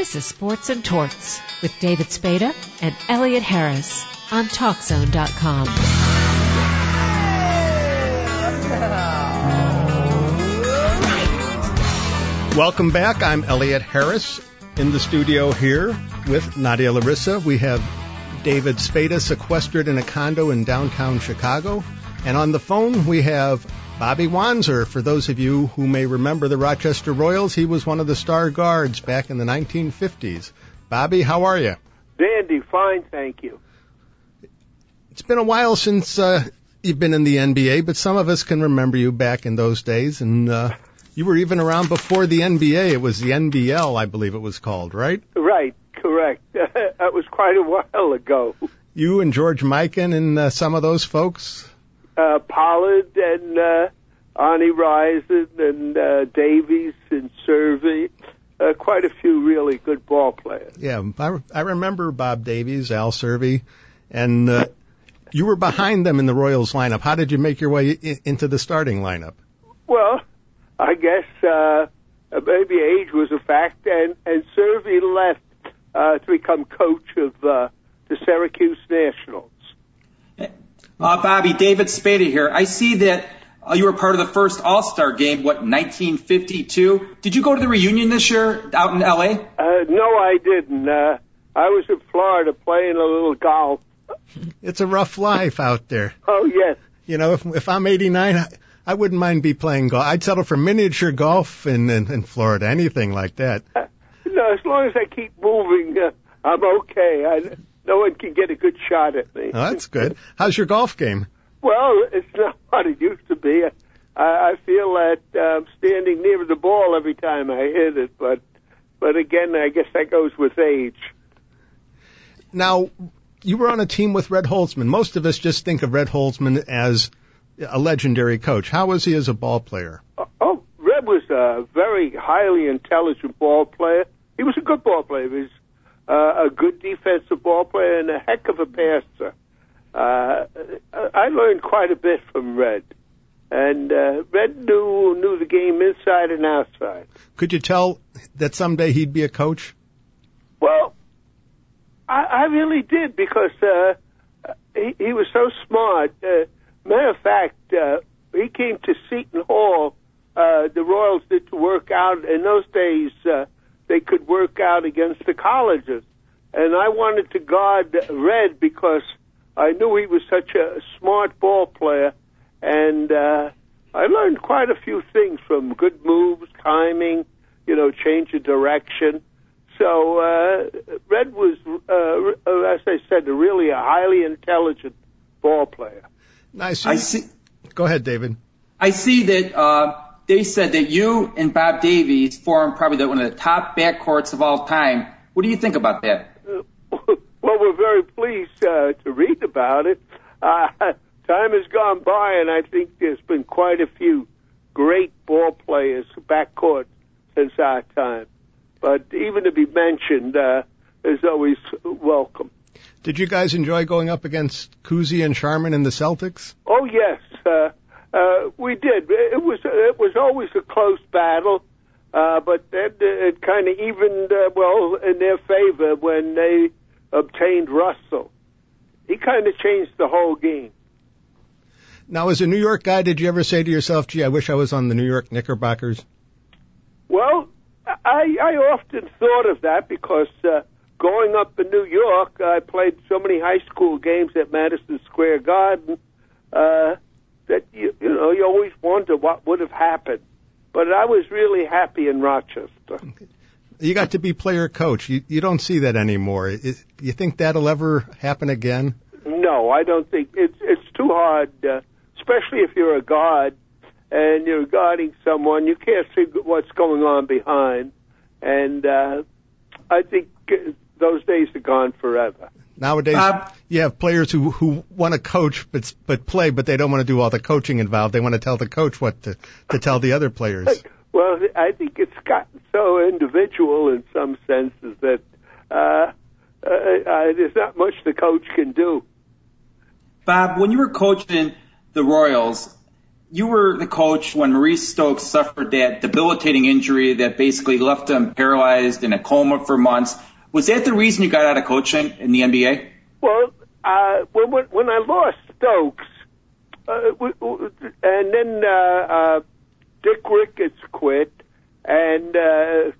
This is Sports and Torts with David Spada and Elliot Harris on TalkZone.com. Welcome back. I'm Elliot Harris in the studio here with Nadia Larissa. We have David Spada sequestered in a condo in downtown Chicago. And on the phone, we have Bobby Wanzer. For those of you who may remember the Rochester Royals, he was one of the star guards back in the 1950s. Bobby, how are you? Dandy, fine, thank you. It's been a while since uh, you've been in the NBA, but some of us can remember you back in those days, and uh, you were even around before the NBA. It was the NBL, I believe it was called, right? Right, correct. that was quite a while ago. You and George Mikan and uh, some of those folks uh, Pollard and uh, Arnie Risen and uh, Davies and Cervi. Uh, quite a few really good ball players. Yeah, I, I remember Bob Davies, Al Cervi, and uh, you were behind them in the Royals lineup. How did you make your way I- into the starting lineup? Well, I guess uh, maybe age was a fact, and and Cervi left uh, to become coach of uh, the Syracuse Nationals. Uh, Bobby, David Spada here. I see that uh, you were part of the first All-Star game, what, 1952? Did you go to the reunion this year out in L.A.? Uh, no, I didn't. Uh, I was in Florida playing a little golf. It's a rough life out there. Oh, yes. You know, if, if I'm 89, I, I wouldn't mind be playing golf. I'd settle for miniature golf in, in, in Florida, anything like that. Uh, no, as long as I keep moving, uh, I'm okay. I, no one can get a good shot at me. Oh, that's good. How's your golf game? Well, it's not what it used to be. I, I feel that I'm standing near the ball every time I hit it, but but again, I guess that goes with age. Now, you were on a team with Red Holzman. Most of us just think of Red Holzman as a legendary coach. How was he as a ball player? Uh, oh, Red was a very highly intelligent ball player. He was a good ball player. He was uh, a good defensive ball player and a heck of a passer. Uh, I learned quite a bit from Red, and uh, Red knew knew the game inside and outside. Could you tell that someday he'd be a coach? Well, I, I really did because uh, he, he was so smart. Uh, matter of fact, uh, he came to Seton Hall. Uh, the Royals did to work out in those days. Uh, they could work out against the colleges, and I wanted to guard Red because I knew he was such a smart ball player, and uh, I learned quite a few things from good moves, timing, you know, change of direction. So uh, Red was, uh, as I said, really a highly intelligent ball player. Nice. I see. Go ahead, David. I see that uh, they said that you and Bob Davies formed probably the, one of the top backcourts of all time. What do you think about that? Well, we're very pleased uh, to read about it. Uh, time has gone by, and I think there's been quite a few great ball players backcourt since our time. But even to be mentioned uh, is always welcome. Did you guys enjoy going up against Cousy and Sharman in the Celtics? Oh yes, uh, uh, we did. It was it was always a close battle, uh, but then it kind of evened uh, well in their favor when they obtained Russell. He kind of changed the whole game. Now, as a New York guy, did you ever say to yourself, "Gee, I wish I was on the New York Knickerbockers"? Well, I, I often thought of that because uh, growing up in New York, I played so many high school games at Madison Square Garden uh, that you, you know you always wonder what would have happened. But I was really happy in Rochester. You got to be player coach. You, you don't see that anymore. Is, you think that'll ever happen again? No, I don't think it's it's too hard, uh, especially if you're a guard and you're guarding someone. You can't see what's going on behind, and uh, I think uh, those days are gone forever. Nowadays, Bob? you have players who who want to coach but but play, but they don't want to do all the coaching involved. They want to tell the coach what to to tell the other players. Well, I think it's gotten so individual in some senses that uh, uh, uh, there's not much the coach can do. Bob, when you were coaching the Royals, you were the coach when Maurice Stokes suffered that debilitating injury that basically left him paralyzed in a coma for months. Was that the reason you got out of coaching in the NBA? Well, uh, when, when I lost Stokes, uh, and then uh, uh, Dick Ricketts quit, and uh,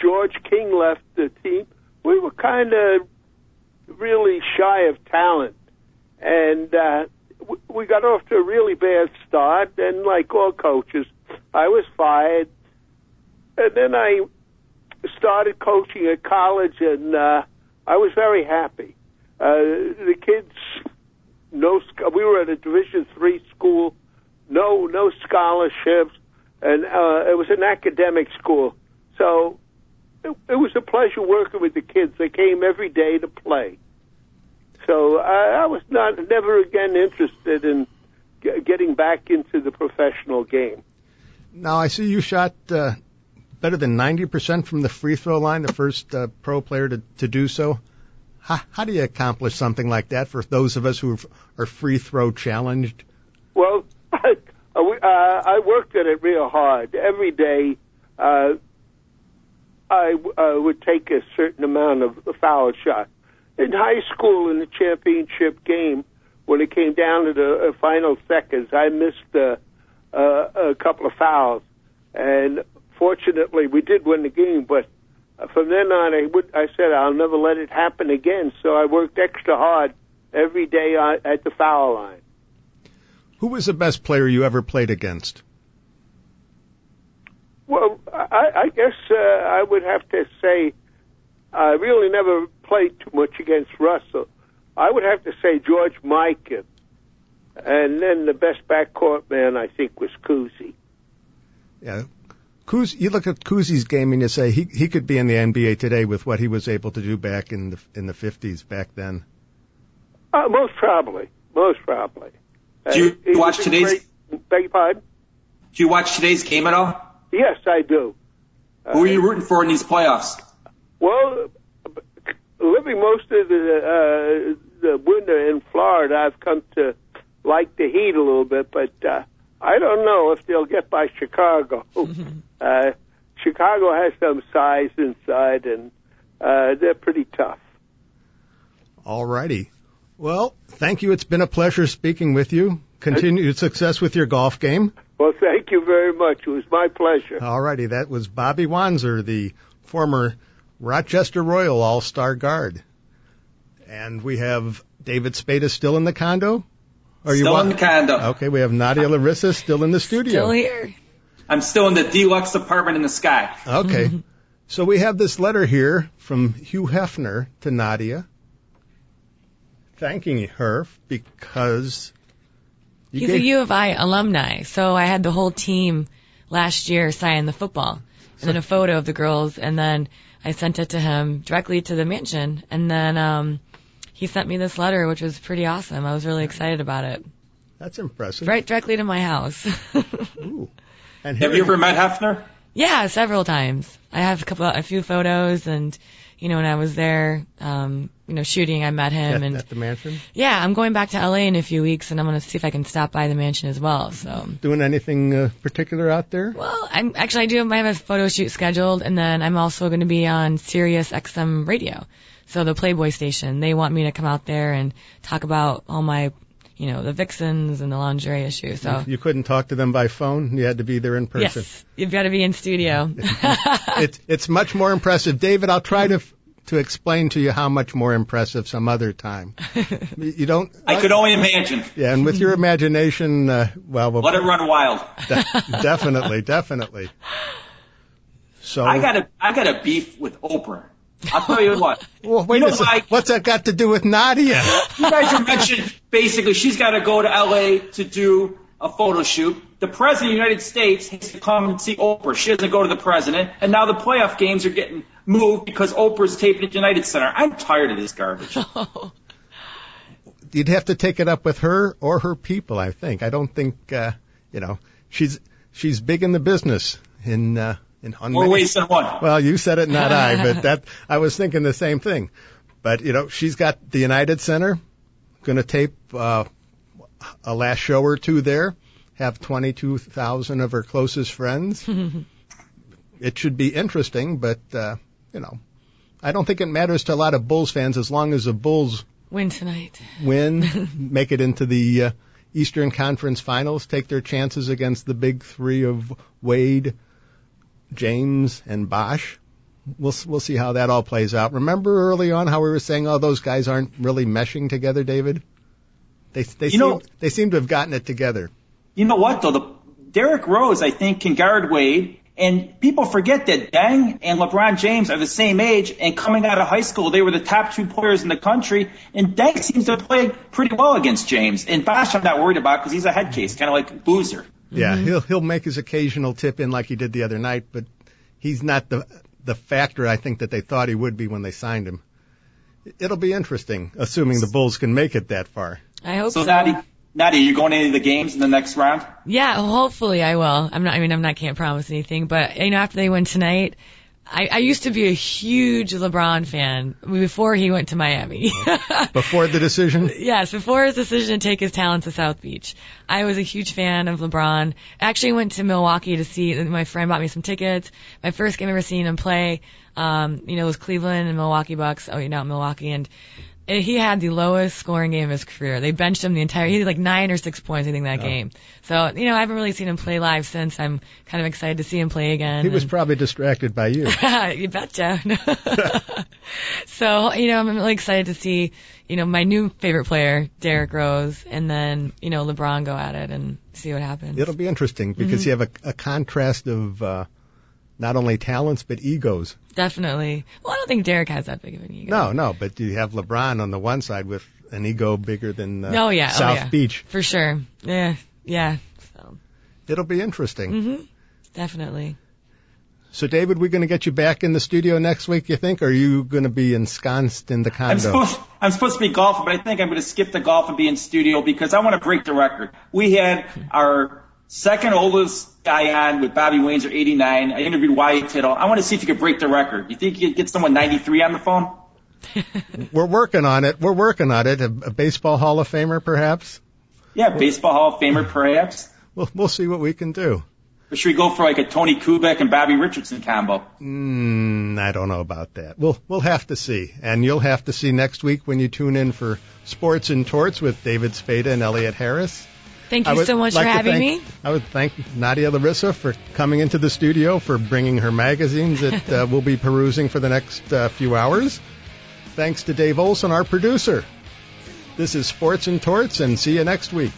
George King left the team, we were kind of really shy of talent, and uh, we got off to a really bad start. And like all coaches, I was fired, and then I started coaching at college, and uh, I was very happy. Uh, the kids, no, we were at a Division three school, no, no scholarships, and uh, it was an academic school. So it, it was a pleasure working with the kids. They came every day to play. So I, I was not never again interested in g- getting back into the professional game. Now I see you shot uh, better than 90% from the free throw line, the first uh, pro player to, to do so. How, how do you accomplish something like that for those of us who are free throw challenged? Well, I, I worked at it real hard. Every day, uh, I uh, would take a certain amount of foul shots. In high school, in the championship game, when it came down to the uh, final seconds, I missed uh, uh, a couple of fouls, and fortunately, we did win the game. But from then on, I, would, I said I'll never let it happen again. So I worked extra hard every day at the foul line. Who was the best player you ever played against? Well, I, I guess uh, I would have to say I really never played too much against Russell. I would have to say George Mikan. And then the best backcourt man, I think, was Cousy. Yeah. Kuz, you look at Cousy's game and you say he he could be in the NBA today with what he was able to do back in the in the 50s back then. Uh, most probably, most probably. Do you uh, watch today's? Great, beg your pardon? Do you watch today's game at all? Yes, I do. Who are you rooting for in these playoffs? Well, living most of the uh, the winter in Florida, I've come to like the heat a little bit, but uh, I don't know if they'll get by Chicago. uh, Chicago has some size inside, and uh, they're pretty tough. All righty. Well, thank you. It's been a pleasure speaking with you. Continued success with your golf game. Well, thank you very much. It was my pleasure. All righty. That was Bobby Wanzer, the former Rochester Royal All Star Guard. And we have David Spada still in the condo. Are you still wa- in the condo? Okay, we have Nadia Larissa still in the studio. Still here. I'm still in the deluxe apartment in the sky. Okay. so we have this letter here from Hugh Hefner to Nadia, thanking her because he's gave- a U of I alumni. So I had the whole team last year sign the football, and then a photo of the girls, and then I sent it to him directly to the mansion, and then um, he sent me this letter, which was pretty awesome. I was really excited about it. That's impressive. Right directly to my house. Ooh. And have you ever met Hefner? Yeah, several times. I have a couple, a few photos, and you know, when I was there, um, you know, shooting, I met him at, and at the mansion. Yeah, I'm going back to LA in a few weeks, and I'm going to see if I can stop by the mansion as well. So doing anything uh, particular out there? Well, I'm actually I do I have a photo shoot scheduled, and then I'm also going to be on Sirius XM radio, so the Playboy station. They want me to come out there and talk about all my you know, the vixens and the lingerie issue. So you couldn't talk to them by phone. You had to be there in person. Yes, you've got to be in studio. it's it's much more impressive, David. I'll try to to explain to you how much more impressive some other time. You don't. I could only imagine. Yeah, and with your imagination, uh, well, we'll let it run wild. De- definitely, definitely. So I got a I got a beef with Oprah. I'll tell you what. Well, wait you know, a second. What's that got to do with Nadia? You guys are mentioned basically she's got to go to LA to do a photo shoot. The president of the United States has to come and see Oprah. She doesn't go to the president. And now the playoff games are getting moved because Oprah's taping at United Center. I'm tired of this garbage. You'd have to take it up with her or her people, I think. I don't think, uh, you know, she's, she's big in the business in, uh, in on More ways than one. Well, you said it, not I, but that I was thinking the same thing. But you know, she's got the United Center, going to tape uh, a last show or two there. have 22,000 of her closest friends. it should be interesting, but uh, you know, I don't think it matters to a lot of Bulls fans as long as the Bulls win tonight, win, make it into the uh, Eastern Conference Finals, take their chances against the big three of Wade, James, and Bosh. We'll we'll see how that all plays out. Remember early on how we were saying, oh, those guys aren't really meshing together, David. They they you seem know, they seem to have gotten it together. You know what though? The Derrick Rose, I think, can guard Wade. And people forget that Deng and LeBron James are the same age, and coming out of high school, they were the top two players in the country. And Deng seems to play pretty well against James. And Bosh, I'm not worried about because he's a head case, kind of like Boozer. Yeah, mm-hmm. he'll he'll make his occasional tip in like he did the other night, but he's not the the factor I think that they thought he would be when they signed him. It'll be interesting, assuming the Bulls can make it that far. I hope so. so. Nadia, you going to any of the games in the next round? Yeah, hopefully I will. I'm not. I mean, I'm not. Can't promise anything, but you know, after they win tonight, I, I used to be a huge LeBron fan before he went to Miami. before the decision? Yes, before his decision to take his talent to South Beach. I was a huge fan of LeBron. I actually went to Milwaukee to see, my friend bought me some tickets. My first game i ever seeing him play, um, you know, was Cleveland and Milwaukee Bucks. Oh, you know, Milwaukee. And he had the lowest scoring game of his career. They benched him the entire. He had like nine or six points, I think, that oh. game. So you know, I haven't really seen him play live since. I'm kind of excited to see him play again. He was probably distracted by you. you betcha. so you know, I'm really excited to see you know my new favorite player, Derrick Rose, and then you know LeBron go at it and see what happens. It'll be interesting because mm-hmm. you have a, a contrast of. Uh, not only talents but egos. Definitely. Well, I don't think Derrick has that big of an ego. No, no, but you have LeBron on the one side with an ego bigger than uh, oh, yeah. South oh, yeah. Beach. For sure. Yeah, yeah. So. It'll be interesting. Mm-hmm. Definitely. So, David, we're going to get you back in the studio next week, you think? Or are you going to be ensconced in the condo? I'm supposed, I'm supposed to be golfing, but I think I'm going to skip the golf and be in studio because I want to break the record. We had our second oldest guy on with Bobby Wanzer 89. I interviewed Y.A. Tittle. I want to see if you could break the record. You think you could get someone 93 on the phone? We're working on it. We're working on it. A, a, baseball Hall of Famer, perhaps. Yeah, baseball Hall of Famer, perhaps. We'll we'll see what we can do. Or should we go for like a Tony Kubek and Bobby Richardson combo? Mm, I don't know about that. We'll we'll have to see, and you'll have to see next week when you tune in for Sports and Torts with David Spada and Elliot Harris. Thank you so much like for having thank, me. I would thank Nadia Larissa for coming into the studio, for bringing her magazines that uh, we'll be perusing for the next uh, few hours. Thanks to Dave Olson, our producer. This is Sports and Torts, and see you next week.